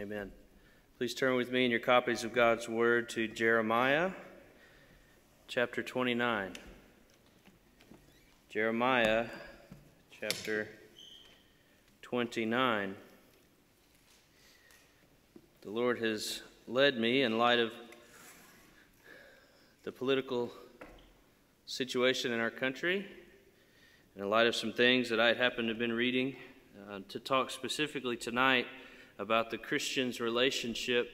Amen. Please turn with me in your copies of God's Word to Jeremiah chapter 29. Jeremiah chapter 29. The Lord has led me in light of the political situation in our country, in light of some things that I had happened to have been reading, uh, to talk specifically tonight about the Christian's relationship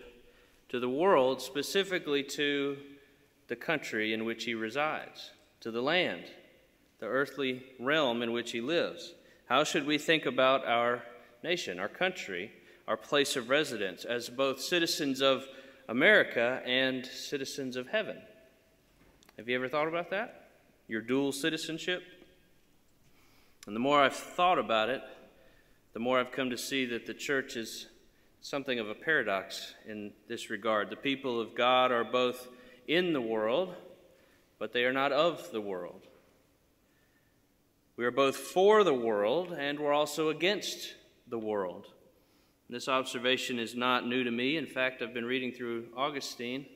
to the world, specifically to the country in which he resides, to the land, the earthly realm in which he lives. How should we think about our nation, our country, our place of residence as both citizens of America and citizens of heaven? Have you ever thought about that? Your dual citizenship? And the more I've thought about it, the more I've come to see that the church is something of a paradox in this regard. The people of God are both in the world, but they are not of the world. We are both for the world and we're also against the world. This observation is not new to me. In fact, I've been reading through Augustine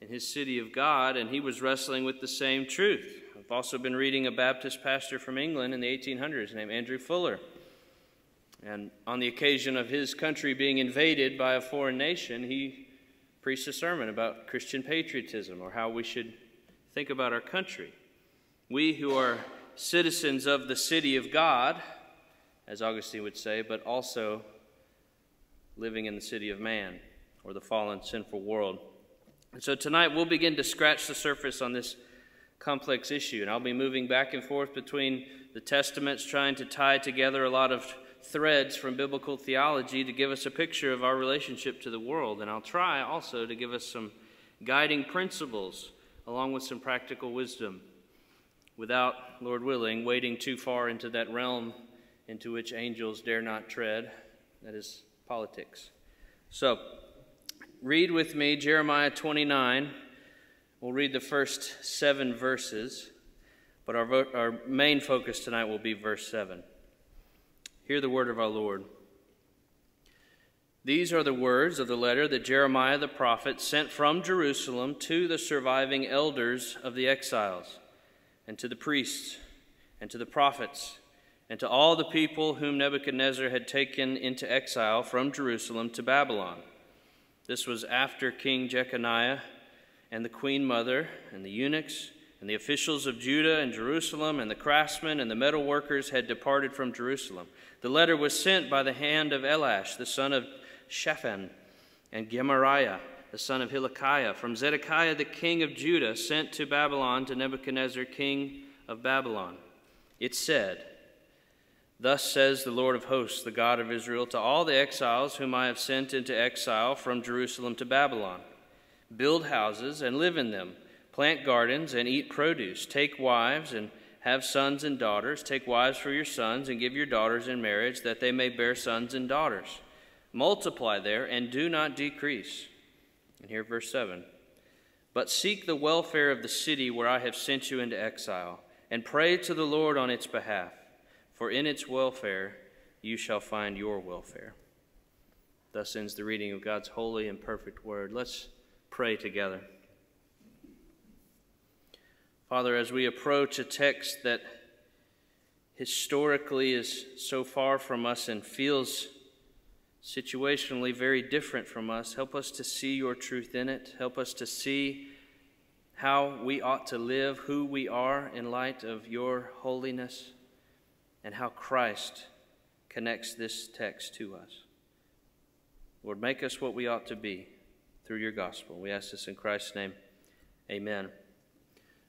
in his City of God, and he was wrestling with the same truth. I've also been reading a Baptist pastor from England in the 1800s named Andrew Fuller. And on the occasion of his country being invaded by a foreign nation, he preached a sermon about Christian patriotism or how we should think about our country. We who are citizens of the city of God, as Augustine would say, but also living in the city of man or the fallen, sinful world. And so tonight we'll begin to scratch the surface on this complex issue, and I'll be moving back and forth between the Testaments, trying to tie together a lot of threads from biblical theology to give us a picture of our relationship to the world. And I'll try also to give us some guiding principles along with some practical wisdom without, Lord willing, wading too far into that realm into which angels dare not tread. That is politics. So, read with me Jeremiah 29. We'll read the first seven verses, but our, our main focus tonight will be verse 7. Hear the word of our Lord. These are the words of the letter that Jeremiah the prophet sent from Jerusalem to the surviving elders of the exiles, and to the priests, and to the prophets, and to all the people whom Nebuchadnezzar had taken into exile from Jerusalem to Babylon. This was after King Jeconiah and the queen mother and the eunuchs and the officials of Judah and Jerusalem and the craftsmen and the metal workers had departed from Jerusalem. The letter was sent by the hand of Elasah, the son of Shaphan, and Gemariah, the son of Hilkiah, from Zedekiah the king of Judah, sent to Babylon to Nebuchadnezzar, king of Babylon. It said, Thus says the Lord of hosts, the God of Israel, to all the exiles whom I have sent into exile from Jerusalem to Babylon Build houses and live in them, plant gardens and eat produce, take wives and have sons and daughters. Take wives for your sons and give your daughters in marriage, that they may bear sons and daughters. Multiply there and do not decrease. And here, verse 7 But seek the welfare of the city where I have sent you into exile, and pray to the Lord on its behalf, for in its welfare you shall find your welfare. Thus ends the reading of God's holy and perfect word. Let's pray together. Father, as we approach a text that historically is so far from us and feels situationally very different from us, help us to see your truth in it. Help us to see how we ought to live, who we are in light of your holiness, and how Christ connects this text to us. Lord, make us what we ought to be through your gospel. We ask this in Christ's name. Amen.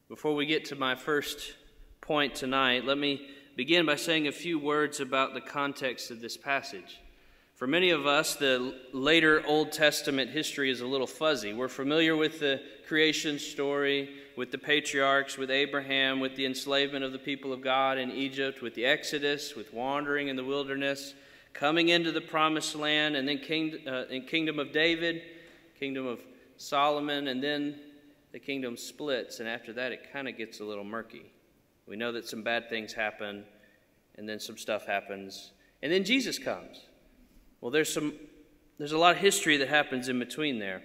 Before we get to my first point tonight, let me begin by saying a few words about the context of this passage. For many of us, the later Old Testament history is a little fuzzy. We're familiar with the creation story, with the patriarchs, with Abraham, with the enslavement of the people of God in Egypt, with the Exodus, with wandering in the wilderness, coming into the promised land, and then king, uh, in kingdom of David, kingdom of Solomon, and then the kingdom splits, and after that, it kind of gets a little murky. We know that some bad things happen, and then some stuff happens, and then Jesus comes. Well, there's some there's a lot of history that happens in between there.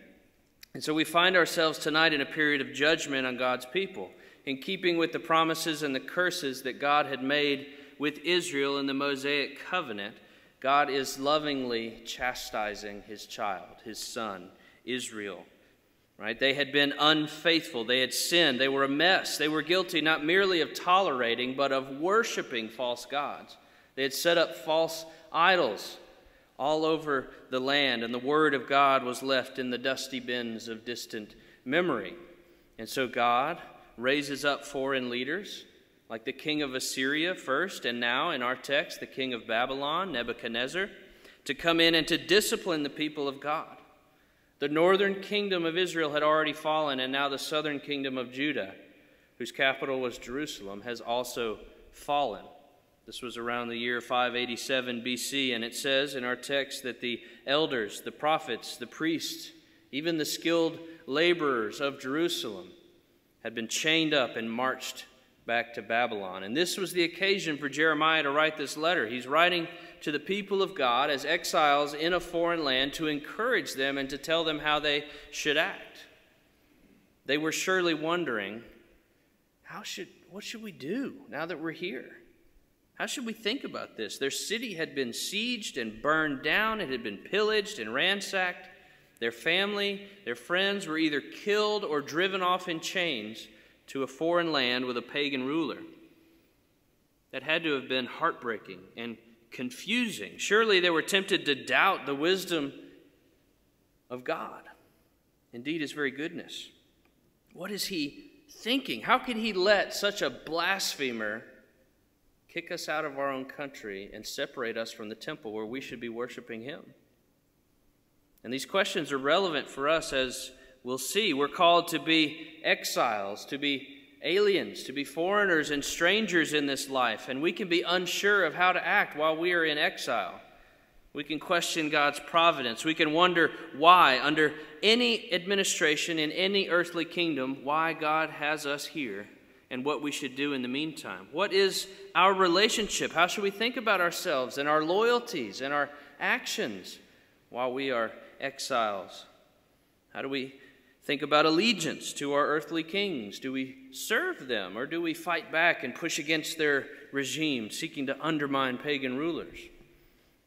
And so we find ourselves tonight in a period of judgment on God's people, in keeping with the promises and the curses that God had made with Israel in the Mosaic covenant. God is lovingly chastising his child, his son, Israel. Right? They had been unfaithful. They had sinned. They were a mess. They were guilty not merely of tolerating, but of worshiping false gods. They had set up false idols all over the land, and the Word of God was left in the dusty bins of distant memory. And so God raises up foreign leaders, like the king of Assyria first, and now in our text, the king of Babylon, Nebuchadnezzar, to come in and to discipline the people of God. The northern kingdom of Israel had already fallen, and now the southern kingdom of Judah, whose capital was Jerusalem, has also fallen. This was around the year 587 BC, and it says in our text that the elders, the prophets, the priests, even the skilled laborers of Jerusalem had been chained up and marched back to Babylon. And this was the occasion for Jeremiah to write this letter. He's writing to the people of God as exiles in a foreign land to encourage them and to tell them how they should act. They were surely wondering, how should what should we do now that we're here? How should we think about this? Their city had been sieged and burned down, it had been pillaged and ransacked. Their family, their friends were either killed or driven off in chains to a foreign land with a pagan ruler. That had to have been heartbreaking and confusing. Surely they were tempted to doubt the wisdom of God, indeed, his very goodness. What is he thinking? How could he let such a blasphemer? kick us out of our own country, and separate us from the temple where we should be worshiping Him? And these questions are relevant for us as we'll see. We're called to be exiles, to be aliens, to be foreigners and strangers in this life, and we can be unsure of how to act while we are in exile. We can question God's providence. We can wonder why, under any administration in any earthly kingdom, why God has us here and what we should do in the meantime. What is our relationship? How should we think about ourselves and our loyalties and our actions while we are exiles? How do we think about allegiance to our earthly kings? Do we serve them or do we fight back and push against their regime, seeking to undermine pagan rulers?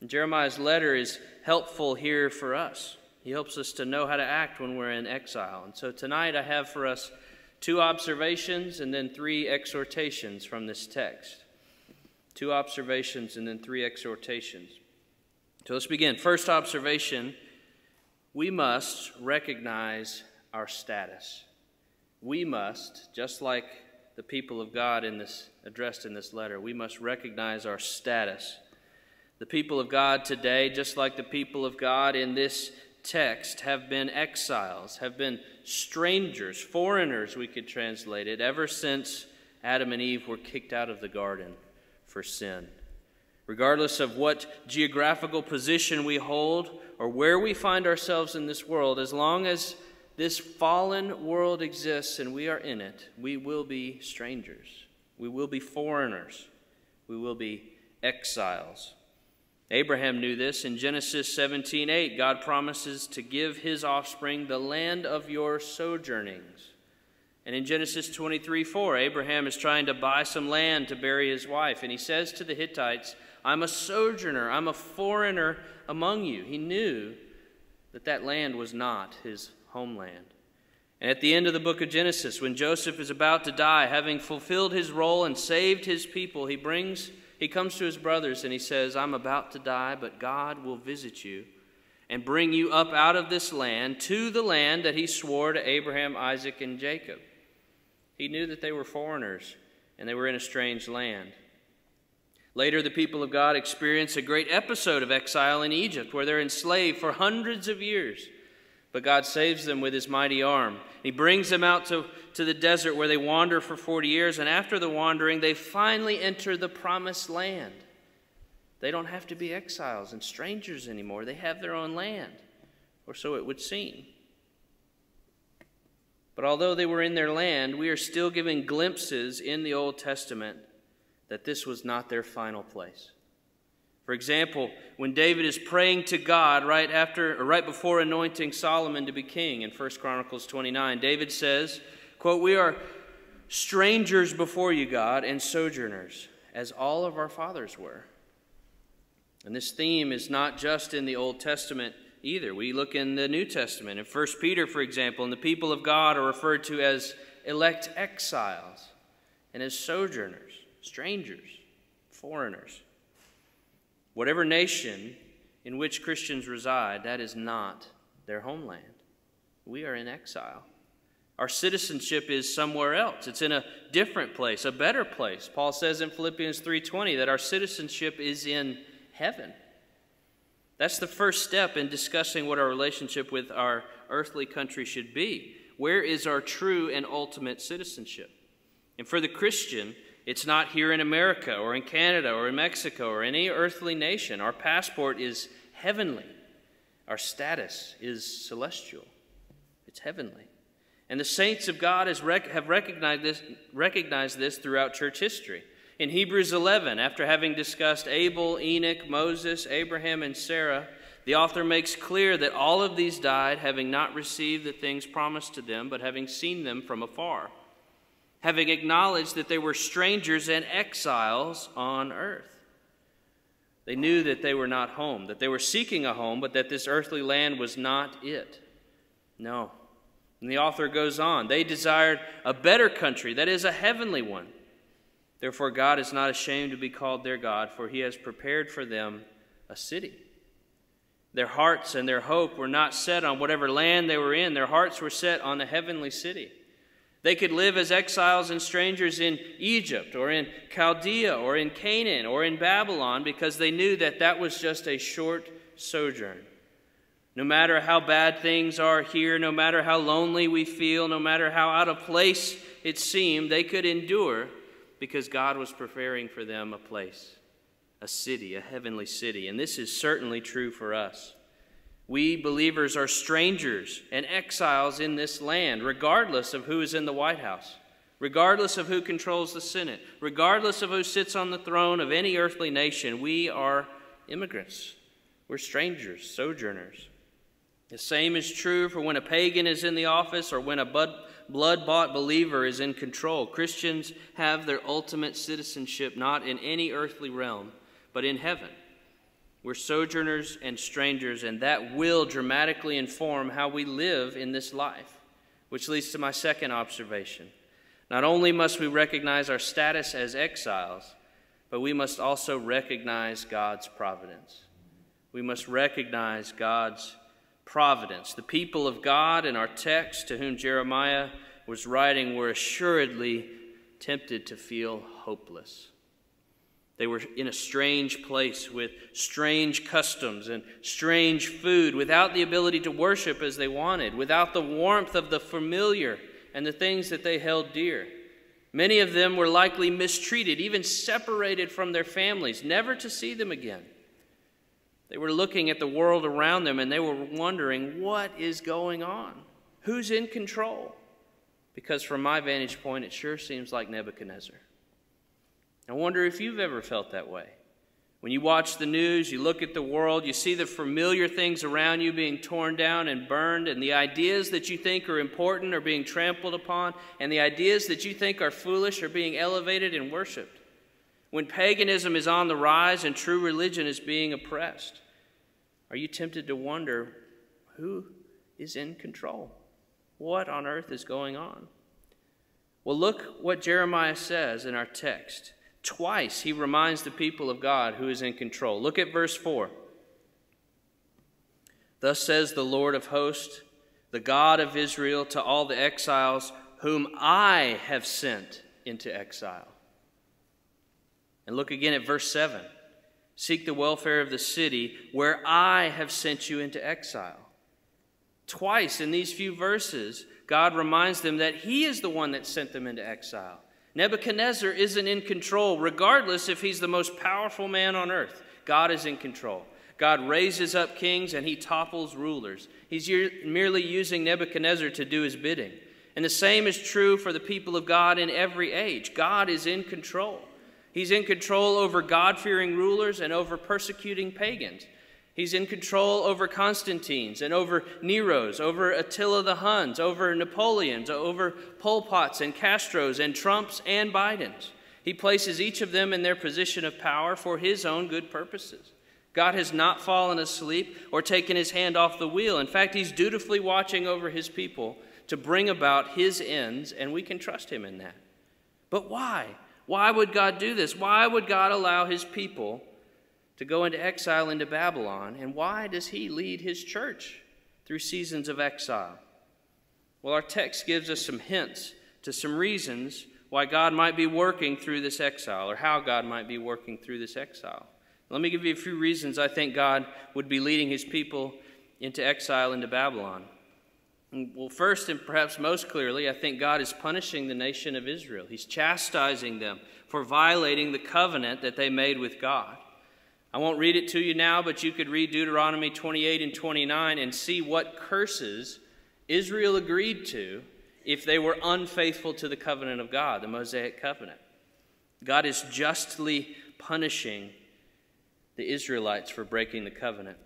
And Jeremiah's letter is helpful here for us. He helps us to know how to act when we're in exile. And so tonight I have for us Two observations and then three exhortations from this text. Two observations and then three exhortations. So let's begin. First observation we must recognize our status. We must, just like the people of God in this addressed in this letter, we must recognize our status. The people of God today, just like the people of God in this text, have been exiles, have been strangers, foreigners, we could translate it, ever since Adam and Eve were kicked out of the garden for sin. Regardless of what geographical position we hold or where we find ourselves in this world, as long as this fallen world exists and we are in it, we will be strangers. We will be foreigners. We will be exiles. Abraham knew this. In Genesis 17:8, God promises to give his offspring the land of your sojournings. And in Genesis 23 4, Abraham is trying to buy some land to bury his wife, and he says to the Hittites, "I'm a sojourner, I'm a foreigner among you." He knew that that land was not his homeland. And at the end of the book of Genesis, when Joseph is about to die, having fulfilled his role and saved his people, he brings he comes to his brothers and he says, I'm about to die, but God will visit you and bring you up out of this land to the land that he swore to Abraham, Isaac, and Jacob. He knew that they were foreigners and they were in a strange land. Later, the people of God experience a great episode of exile in Egypt where they're enslaved for hundreds of years. But God saves them with his mighty arm. He brings them out to, to the desert where they wander for 40 years, and after the wandering, they finally enter the promised land. They don't have to be exiles and strangers anymore, they have their own land, or so it would seem. But although they were in their land, we are still given glimpses in the Old Testament that this was not their final place. For example, when David is praying to God right after or right before anointing Solomon to be king in 1 Chronicles 29, David says, quote, "We are strangers before you, God, and sojourners, as all of our fathers were." And this theme is not just in the Old Testament either. We look in the New Testament. In 1 Peter, for example, and the people of God are referred to as elect exiles and as sojourners, strangers, foreigners. Whatever nation in which Christians reside, that is not their homeland. We are in exile. Our citizenship is somewhere else. It's in a different place, a better place. Paul says in Philippians 3:20 that our citizenship is in heaven. That's the first step in discussing what our relationship with our earthly country should be. Where is our true and ultimate citizenship? And for the Christian, it's not here in America or in Canada or in Mexico or any earthly nation. Our passport is heavenly. Our status is celestial. It's heavenly. And the saints of God have recognized this, recognized this throughout church history. In Hebrews 11, after having discussed Abel, Enoch, Moses, Abraham, and Sarah, the author makes clear that all of these died having not received the things promised to them, but having seen them from afar having acknowledged that they were strangers and exiles on earth. They knew that they were not home, that they were seeking a home, but that this earthly land was not it. No. And the author goes on they desired a better country, that is, a heavenly one. Therefore, God is not ashamed to be called their God, for he has prepared for them a city. Their hearts and their hope were not set on whatever land they were in, their hearts were set on the heavenly city. They could live as exiles and strangers in Egypt or in Chaldea or in Canaan or in Babylon because they knew that that was just a short sojourn. No matter how bad things are here, no matter how lonely we feel, no matter how out of place it seemed, they could endure because God was preparing for them a place, a city, a heavenly city. And this is certainly true for us. We believers are strangers and exiles in this land, regardless of who is in the White House, regardless of who controls the Senate, regardless of who sits on the throne of any earthly nation. We are immigrants. We're strangers, sojourners. The same is true for when a pagan is in the office or when a blood bought believer is in control. Christians have their ultimate citizenship not in any earthly realm, but in heaven. We're sojourners and strangers, and that will dramatically inform how we live in this life, which leads to my second observation. Not only must we recognize our status as exiles, but we must also recognize God's providence. We must recognize God's providence. The people of God in our text to whom Jeremiah was writing were assuredly tempted to feel hopeless. They were in a strange place with strange customs and strange food, without the ability to worship as they wanted, without the warmth of the familiar and the things that they held dear. Many of them were likely mistreated, even separated from their families, never to see them again. They were looking at the world around them and they were wondering, what is going on? Who's in control? Because from my vantage point, it sure seems like Nebuchadnezzar. I wonder if you've ever felt that way. When you watch the news, you look at the world, you see the familiar things around you being torn down and burned, and the ideas that you think are important are being trampled upon, and the ideas that you think are foolish are being elevated and worshiped. When paganism is on the rise and true religion is being oppressed, are you tempted to wonder who is in control? What on earth is going on? Well, look what Jeremiah says in our text. Twice he reminds the people of God who is in control. Look at verse 4. Thus says the Lord of hosts, the God of Israel, to all the exiles whom I have sent into exile. And look again at verse 7. Seek the welfare of the city where I have sent you into exile. Twice in these few verses, God reminds them that He is the one that sent them into exile. Nebuchadnezzar isn't in control, regardless if he's the most powerful man on earth. God is in control. God raises up kings and he topples rulers. He's merely using Nebuchadnezzar to do his bidding. And the same is true for the people of God in every age. God is in control. He's in control over God fearing rulers and over persecuting pagans. He's in control over Constantines and over Neros, over Attila the Huns, over Napoleons, over Pol Pots and Castros and Trumps and Bidens. He places each of them in their position of power for his own good purposes. God has not fallen asleep or taken his hand off the wheel. In fact, he's dutifully watching over his people to bring about his ends, and we can trust him in that. But why? Why would God do this? Why would God allow his people to go into exile into Babylon? And why does he lead his church through seasons of exile? Well, our text gives us some hints to some reasons why God might be working through this exile or how God might be working through this exile. Let me give you a few reasons I think God would be leading his people into exile into Babylon. Well, first and perhaps most clearly, I think God is punishing the nation of Israel. He's chastising them for violating the covenant that they made with God. I won't read it to you now, but you could read Deuteronomy 28 and 29 and see what curses Israel agreed to if they were unfaithful to the covenant of God, the Mosaic covenant. God is justly punishing the Israelites for breaking the covenant.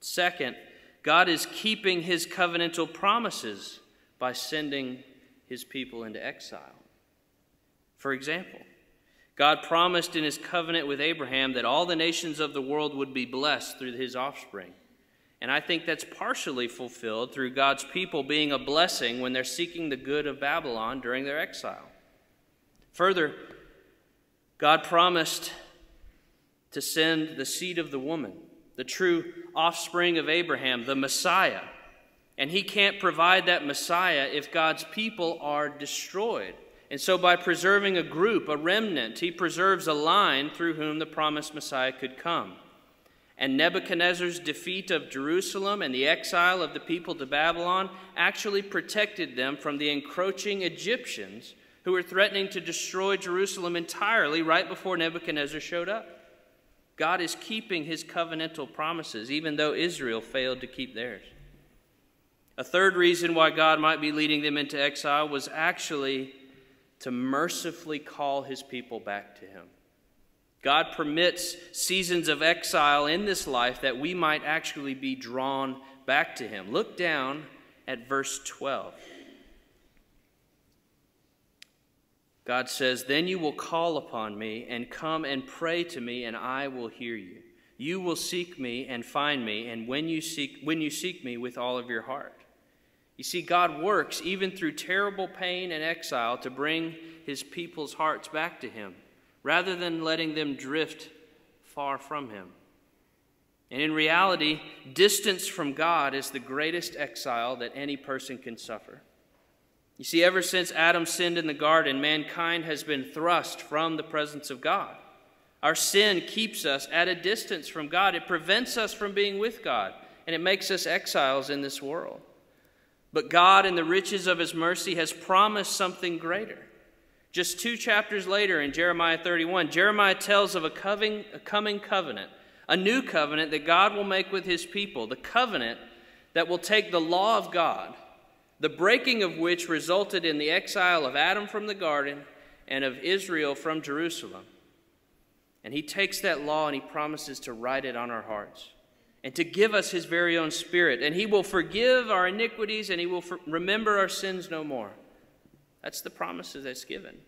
Second, God is keeping his covenantal promises by sending his people into exile. For example, God promised in his covenant with Abraham that all the nations of the world would be blessed through his offspring. And I think that's partially fulfilled through God's people being a blessing when they're seeking the good of Babylon during their exile. Further, God promised to send the seed of the woman, the true offspring of Abraham, the Messiah. And he can't provide that Messiah if God's people are destroyed. And so, by preserving a group, a remnant, he preserves a line through whom the promised Messiah could come. And Nebuchadnezzar's defeat of Jerusalem and the exile of the people to Babylon actually protected them from the encroaching Egyptians who were threatening to destroy Jerusalem entirely right before Nebuchadnezzar showed up. God is keeping his covenantal promises, even though Israel failed to keep theirs. A third reason why God might be leading them into exile was actually to mercifully call his people back to him. God permits seasons of exile in this life that we might actually be drawn back to him. Look down at verse 12. God says, Then you will call upon me and come and pray to me, and I will hear you. You will seek me and find me, and when you seek, when you seek me with all of your heart. You see, God works even through terrible pain and exile to bring his people's hearts back to him, rather than letting them drift far from him. And in reality, distance from God is the greatest exile that any person can suffer. You see, ever since Adam sinned in the garden, mankind has been thrust from the presence of God. Our sin keeps us at a distance from God, it prevents us from being with God, and it makes us exiles in this world. But God, in the riches of His mercy, has promised something greater. Just two chapters later in Jeremiah 31, Jeremiah tells of a coming, a coming covenant, a new covenant that God will make with His people, the covenant that will take the law of God, the breaking of which resulted in the exile of Adam from the garden and of Israel from Jerusalem. And He takes that law and He promises to write it on our hearts and to give us his very own spirit. And he will forgive our iniquities and he will for- remember our sins no more. That's the promises that's given.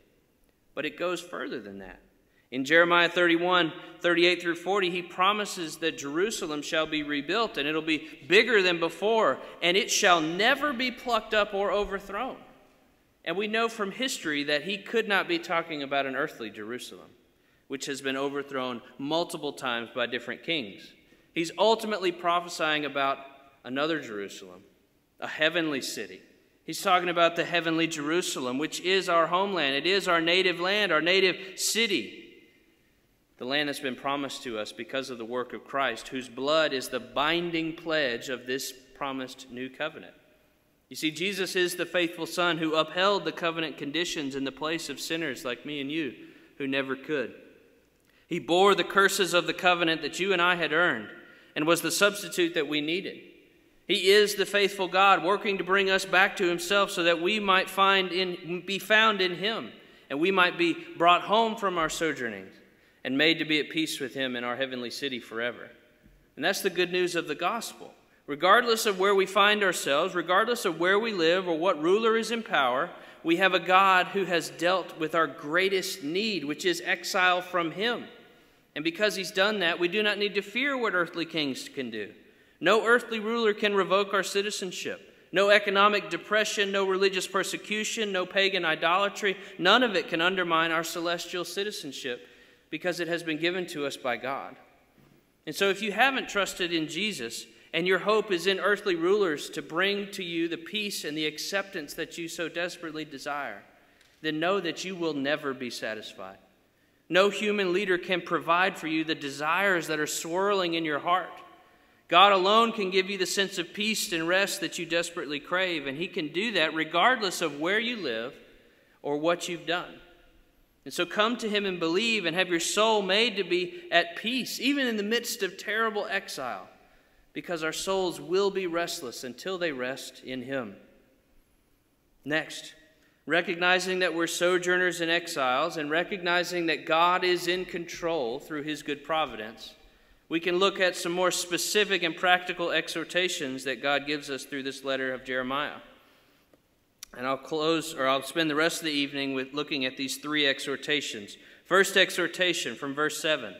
But it goes further than that. In Jeremiah 31, 38 through 40, he promises that Jerusalem shall be rebuilt and it'll be bigger than before, and it shall never be plucked up or overthrown. And we know from history that he could not be talking about an earthly Jerusalem, which has been overthrown multiple times by different kings. He's ultimately prophesying about another Jerusalem, a heavenly city. He's talking about the heavenly Jerusalem, which is our homeland. It is our native land, our native city. The land that's been promised to us because of the work of Christ, whose blood is the binding pledge of this promised new covenant. You see, Jesus is the faithful Son who upheld the covenant conditions in the place of sinners like me and you who never could. He bore the curses of the covenant that you and I had earned and was the substitute that we needed. He is the faithful God working to bring us back to himself so that we might find in be found in him and we might be brought home from our sojournings and made to be at peace with him in our heavenly city forever. And that's the good news of the gospel. Regardless of where we find ourselves, regardless of where we live or what ruler is in power, we have a God who has dealt with our greatest need, which is exile from him. And because he's done that, we do not need to fear what earthly kings can do. No earthly ruler can revoke our citizenship. No economic depression, no religious persecution, no pagan idolatry, none of it can undermine our celestial citizenship because it has been given to us by God. And so, if you haven't trusted in Jesus and your hope is in earthly rulers to bring to you the peace and the acceptance that you so desperately desire, then know that you will never be satisfied. No human leader can provide for you the desires that are swirling in your heart. God alone can give you the sense of peace and rest that you desperately crave, and He can do that regardless of where you live or what you've done. And so come to Him and believe and have your soul made to be at peace, even in the midst of terrible exile, because our souls will be restless until they rest in Him. Next, recognizing that we're sojourners and exiles, and recognizing that God is in control through His good providence we can look at some more specific and practical exhortations that God gives us through this letter of Jeremiah. And I'll close, or I'll spend the rest of the evening with looking at these three exhortations. First exhortation from verse 7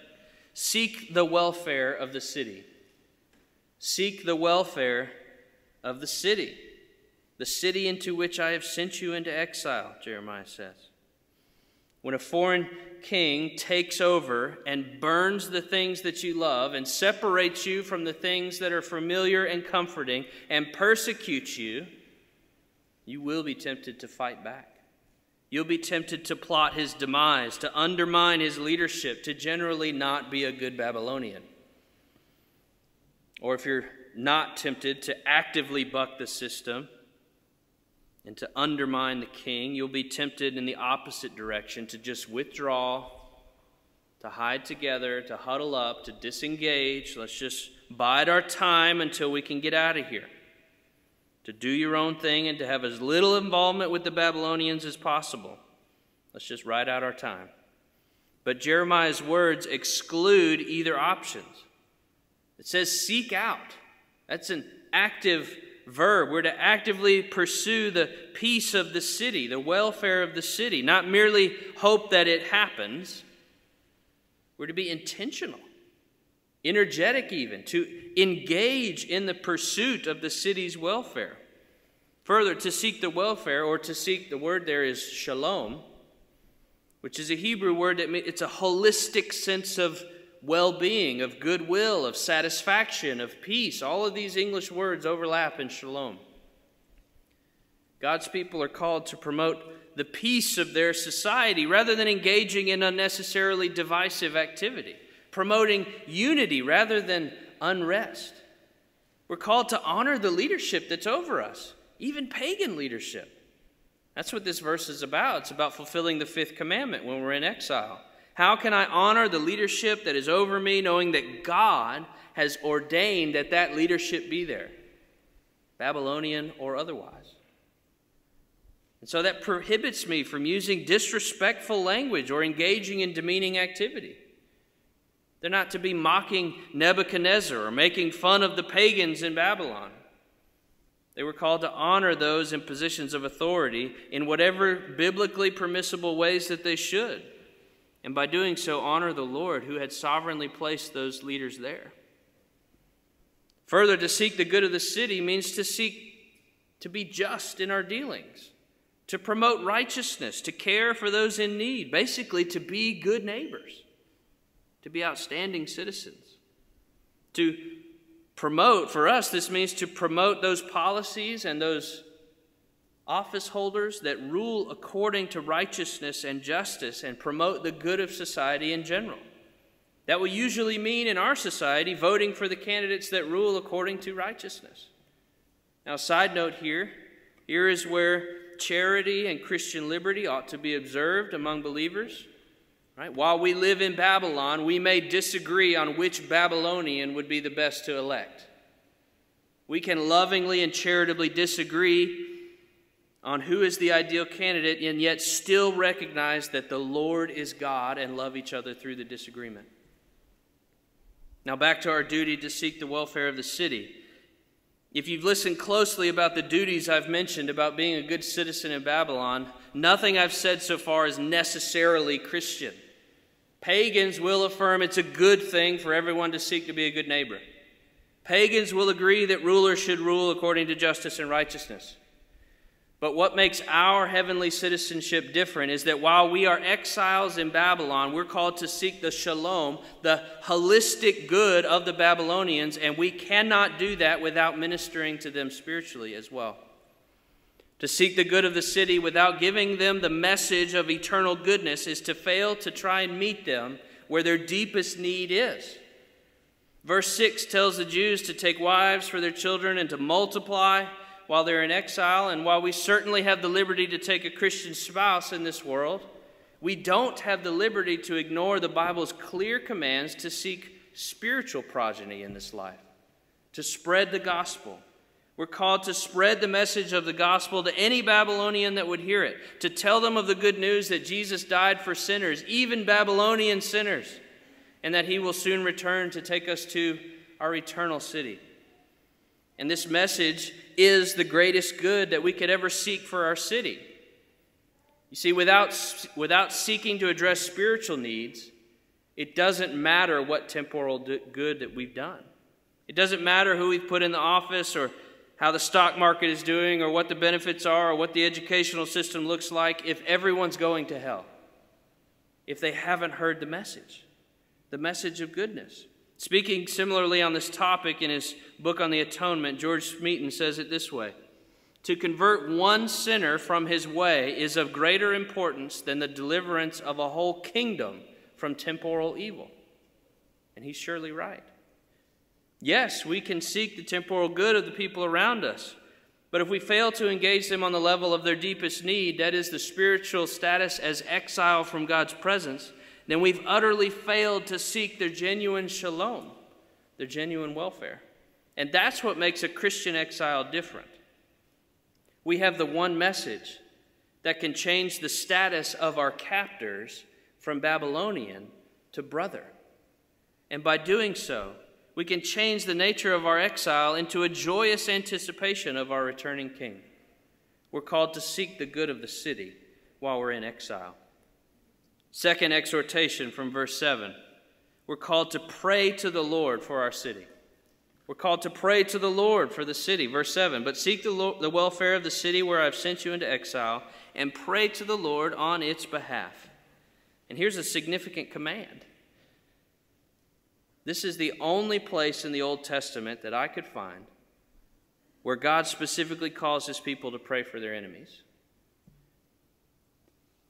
Seek the welfare of the city. Seek the welfare of the city, the city into which I have sent you into exile, Jeremiah says. When a foreign king takes over and burns the things that you love and separates you from the things that are familiar and comforting and persecutes you, you will be tempted to fight back. You'll be tempted to plot his demise, to undermine his leadership, to generally not be a good Babylonian. Or if you're not tempted to actively buck the system, and to undermine the king, you'll be tempted in the opposite direction to just withdraw, to hide together, to huddle up, to disengage. Let's just bide our time until we can get out of here. To do your own thing and to have as little involvement with the Babylonians as possible. Let's just ride out our time. But Jeremiah's words exclude either options. It says, seek out. That's an active verb. We're to actively pursue the peace of the city, the welfare of the city, not merely hope that it happens. We're to be intentional, energetic, even, to engage in the pursuit of the city's welfare. Further, to seek the welfare, or to seek, the word there is shalom, which is a Hebrew word that it's a holistic sense of well being, of goodwill, of satisfaction, of peace. All of these English words overlap in shalom. God's people are called to promote the peace of their society rather than engaging in unnecessarily divisive activity, promoting unity rather than unrest. We're called to honor the leadership that's over us, even pagan leadership. That's what this verse is about. It's about fulfilling the fifth commandment when we're in exile. How can I honor the leadership that is over me, knowing that God has ordained that that leadership be there, Babylonian or otherwise? And so that prohibits me from using disrespectful language or engaging in demeaning activity. They're not to be mocking Nebuchadnezzar or making fun of the pagans in Babylon. They were called to honor those in positions of authority in whatever biblically permissible ways that they should and by doing so, honor the Lord who had sovereignly placed those leaders there. Further, to seek the good of the city means to seek to be just in our dealings, to promote righteousness, to care for those in need, basically, to be good neighbors, to be outstanding citizens. To promote, for us, this means to promote those policies and those office holders that rule according to righteousness and justice and promote the good of society in general. That will usually mean in our society voting for the candidates that rule according to righteousness. Now, side note here here is where charity and Christian liberty ought to be observed among believers. Right? While we live in Babylon, we may disagree on which Babylonian would be the best to elect. We can lovingly and charitably disagree on who is the ideal candidate and yet still recognize that the Lord is God and love each other through the disagreement. Now, back to our duty to seek the welfare of the city. If you've listened closely about the duties I've mentioned about being a good citizen in Babylon, nothing I've said so far is necessarily Christian. Pagans will affirm it's a good thing for everyone to seek to be a good neighbor. Pagans will agree that rulers should rule according to justice and righteousness. But what makes our heavenly citizenship different is that while we are exiles in Babylon, we're called to seek the shalom, the holistic good of the Babylonians, and we cannot do that without ministering to them spiritually as well. To seek the good of the city without giving them the message of eternal goodness is to fail to try and meet them where their deepest need is. Verse 6 tells the Jews to take wives for their children and to multiply while they're in exile, and while we certainly have the liberty to take a Christian spouse in this world, we don't have the liberty to ignore the Bible's clear commands to seek spiritual progeny in this life, to spread the gospel. We're called to spread the message of the gospel to any Babylonian that would hear it, to tell them of the good news that Jesus died for sinners, even Babylonian sinners, and that he will soon return to take us to our eternal city. And this message is the greatest good that we could ever seek for our city. You see, without, without seeking to address spiritual needs, it doesn't matter what temporal good that we've done. It doesn't matter who we've put in the office or how the stock market is doing or what the benefits are or what the educational system looks like if everyone's going to hell, if they haven't heard the message, the message of goodness. Speaking similarly on this topic in his book on the atonement, George Smeaton says it this way To convert one sinner from his way is of greater importance than the deliverance of a whole kingdom from temporal evil. And he's surely right. Yes, we can seek the temporal good of the people around us. But if we fail to engage them on the level of their deepest need, that is the spiritual status as exile from God's presence, then we've utterly failed to seek their genuine shalom, their genuine welfare. And that's what makes a Christian exile different. We have the one message that can change the status of our captors from Babylonian to brother. And by doing so, we can change the nature of our exile into a joyous anticipation of our returning king. We're called to seek the good of the city while we're in exile. Second exhortation from verse 7 we're called to pray to the Lord for our city. We're called to pray to the Lord for the city. Verse 7 But seek the, Lord, the welfare of the city where I've sent you into exile, and pray to the Lord on its behalf. And here's a significant command. This is the only place in the Old Testament that I could find where God specifically calls his people to pray for their enemies.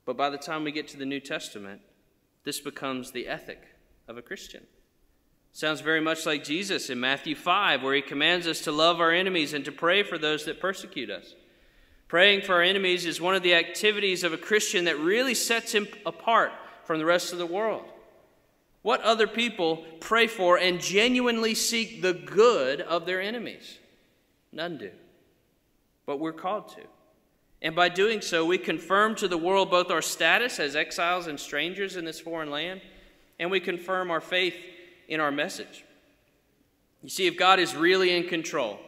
But by the time we get to the New Testament, this becomes the ethic of a Christian. Sounds very much like Jesus in Matthew 5, where he commands us to love our enemies and to pray for those that persecute us. Praying for our enemies is one of the activities of a Christian that really sets him apart from the rest of the world. What other people pray for and genuinely seek the good of their enemies? None do. But we're called to. And by doing so, we confirm to the world both our status as exiles and strangers in this foreign land, and we confirm our faith in our message. You see, if God is really in control,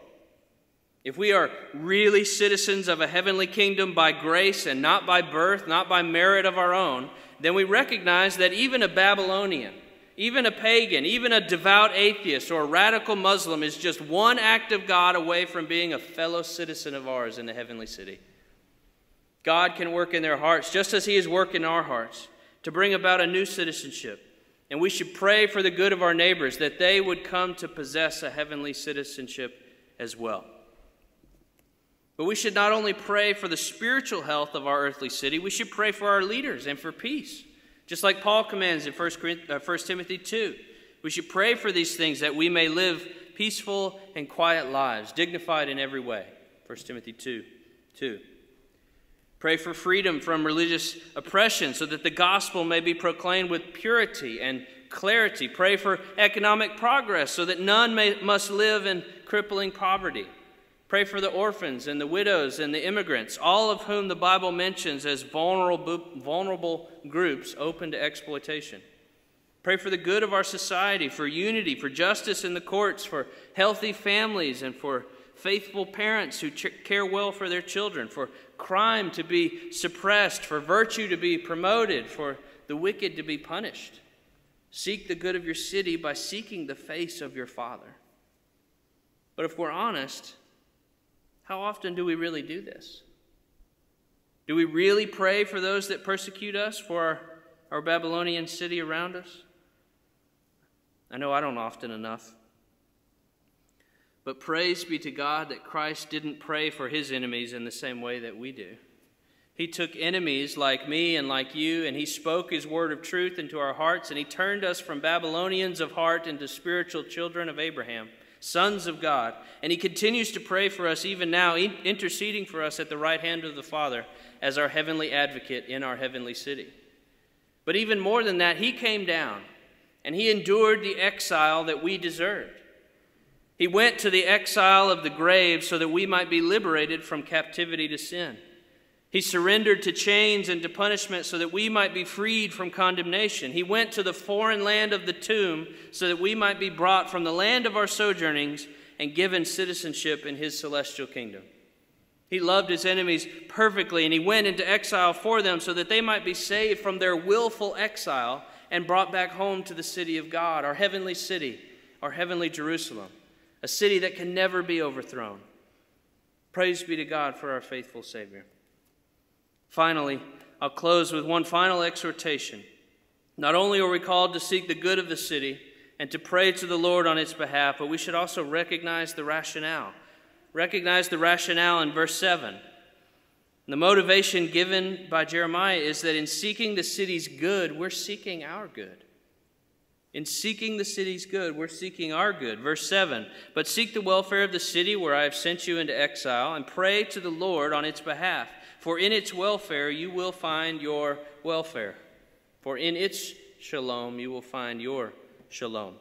if we are really citizens of a heavenly kingdom by grace and not by birth, not by merit of our own, then we recognize that even a Babylonian, even a pagan, even a devout atheist or a radical Muslim is just one act of God away from being a fellow citizen of ours in the heavenly city. God can work in their hearts just as He is working in our hearts to bring about a new citizenship. And we should pray for the good of our neighbors that they would come to possess a heavenly citizenship as well. But we should not only pray for the spiritual health of our earthly city, we should pray for our leaders and for peace. Just like Paul commands in 1 uh, Timothy 2. We should pray for these things that we may live peaceful and quiet lives, dignified in every way. 1 Timothy 2 2. Pray for freedom from religious oppression so that the gospel may be proclaimed with purity and clarity. Pray for economic progress so that none may, must live in crippling poverty. Pray for the orphans and the widows and the immigrants, all of whom the Bible mentions as vulnerable, vulnerable groups open to exploitation. Pray for the good of our society, for unity, for justice in the courts, for healthy families, and for faithful parents who care well for their children, for crime to be suppressed, for virtue to be promoted, for the wicked to be punished. Seek the good of your city by seeking the face of your Father. But if we're honest, how often do we really do this? Do we really pray for those that persecute us, for our, our Babylonian city around us? I know I don't often enough. But praise be to God that Christ didn't pray for his enemies in the same way that we do. He took enemies like me and like you, and he spoke his word of truth into our hearts, and he turned us from Babylonians of heart into spiritual children of Abraham, sons of God. And he continues to pray for us even now, interceding for us at the right hand of the Father as our heavenly advocate in our heavenly city. But even more than that, he came down and he endured the exile that we deserved. He went to the exile of the grave so that we might be liberated from captivity to sin. He surrendered to chains and to punishment so that we might be freed from condemnation. He went to the foreign land of the tomb so that we might be brought from the land of our sojournings and given citizenship in his celestial kingdom. He loved his enemies perfectly, and he went into exile for them so that they might be saved from their willful exile and brought back home to the city of God, our heavenly city, our heavenly Jerusalem, a city that can never be overthrown. Praise be to God for our faithful Savior. Finally, I'll close with one final exhortation. Not only are we called to seek the good of the city and to pray to the Lord on its behalf, but we should also recognize the rationale. Recognize the rationale in verse 7 the motivation given by Jeremiah is that in seeking the city's good, we're seeking our good. In seeking the city's good, we're seeking our good. Verse 7 But seek the welfare of the city where I have sent you into exile, and pray to the Lord on its behalf. For in its welfare you will find your welfare. For in its shalom you will find your shalom.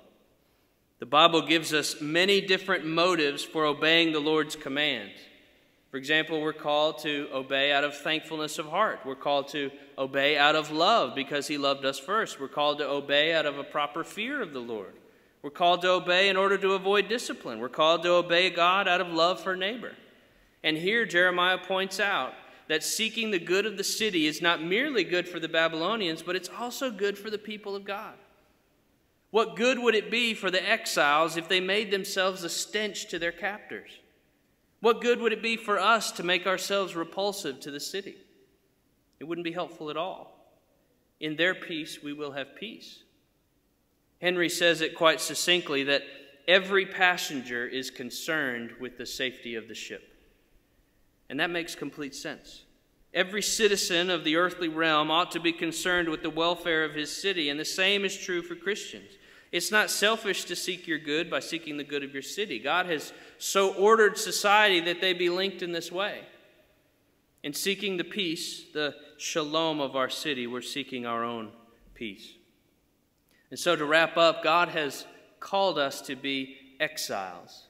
The Bible gives us many different motives for obeying the Lord's command. For example, we're called to obey out of thankfulness of heart. We're called to obey out of love because He loved us first. We're called to obey out of a proper fear of the Lord. We're called to obey in order to avoid discipline. We're called to obey God out of love for neighbor. And here Jeremiah points out that seeking the good of the city is not merely good for the Babylonians, but it's also good for the people of God. What good would it be for the exiles if they made themselves a stench to their captors? What good would it be for us to make ourselves repulsive to the city? It wouldn't be helpful at all. In their peace, we will have peace. Henry says it quite succinctly that every passenger is concerned with the safety of the ship. And that makes complete sense. Every citizen of the earthly realm ought to be concerned with the welfare of his city, and the same is true for Christians. It's not selfish to seek your good by seeking the good of your city. God has so ordered society that they be linked in this way. In seeking the peace, the shalom of our city, we're seeking our own peace. And so, to wrap up, God has called us to be exiles,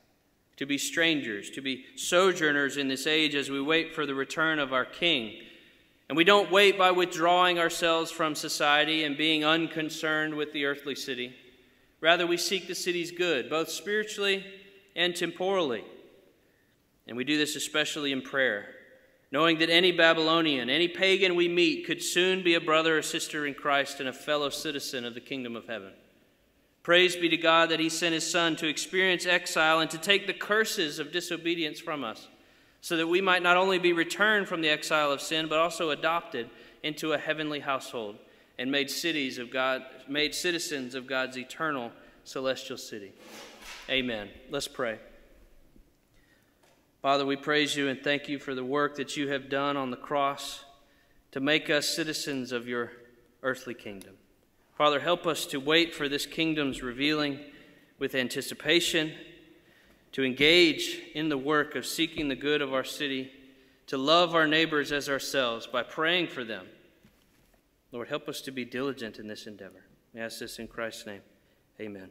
to be strangers, to be sojourners in this age as we wait for the return of our King. And we don't wait by withdrawing ourselves from society and being unconcerned with the earthly city. Rather, we seek the city's good, both spiritually and temporally. And we do this especially in prayer, knowing that any Babylonian, any pagan we meet could soon be a brother or sister in Christ and a fellow citizen of the kingdom of heaven. Praise be to God that He sent His Son to experience exile and to take the curses of disobedience from us, so that we might not only be returned from the exile of sin, but also adopted into a heavenly household and made cities of God, made citizens of God's eternal celestial city. Amen. Let's pray. Father, we praise you and thank you for the work that you have done on the cross to make us citizens of your earthly kingdom. Father, help us to wait for this kingdom's revealing with anticipation, to engage in the work of seeking the good of our city, to love our neighbors as ourselves by praying for them Lord, help us to be diligent in this endeavor. We ask this in Christ's name. Amen.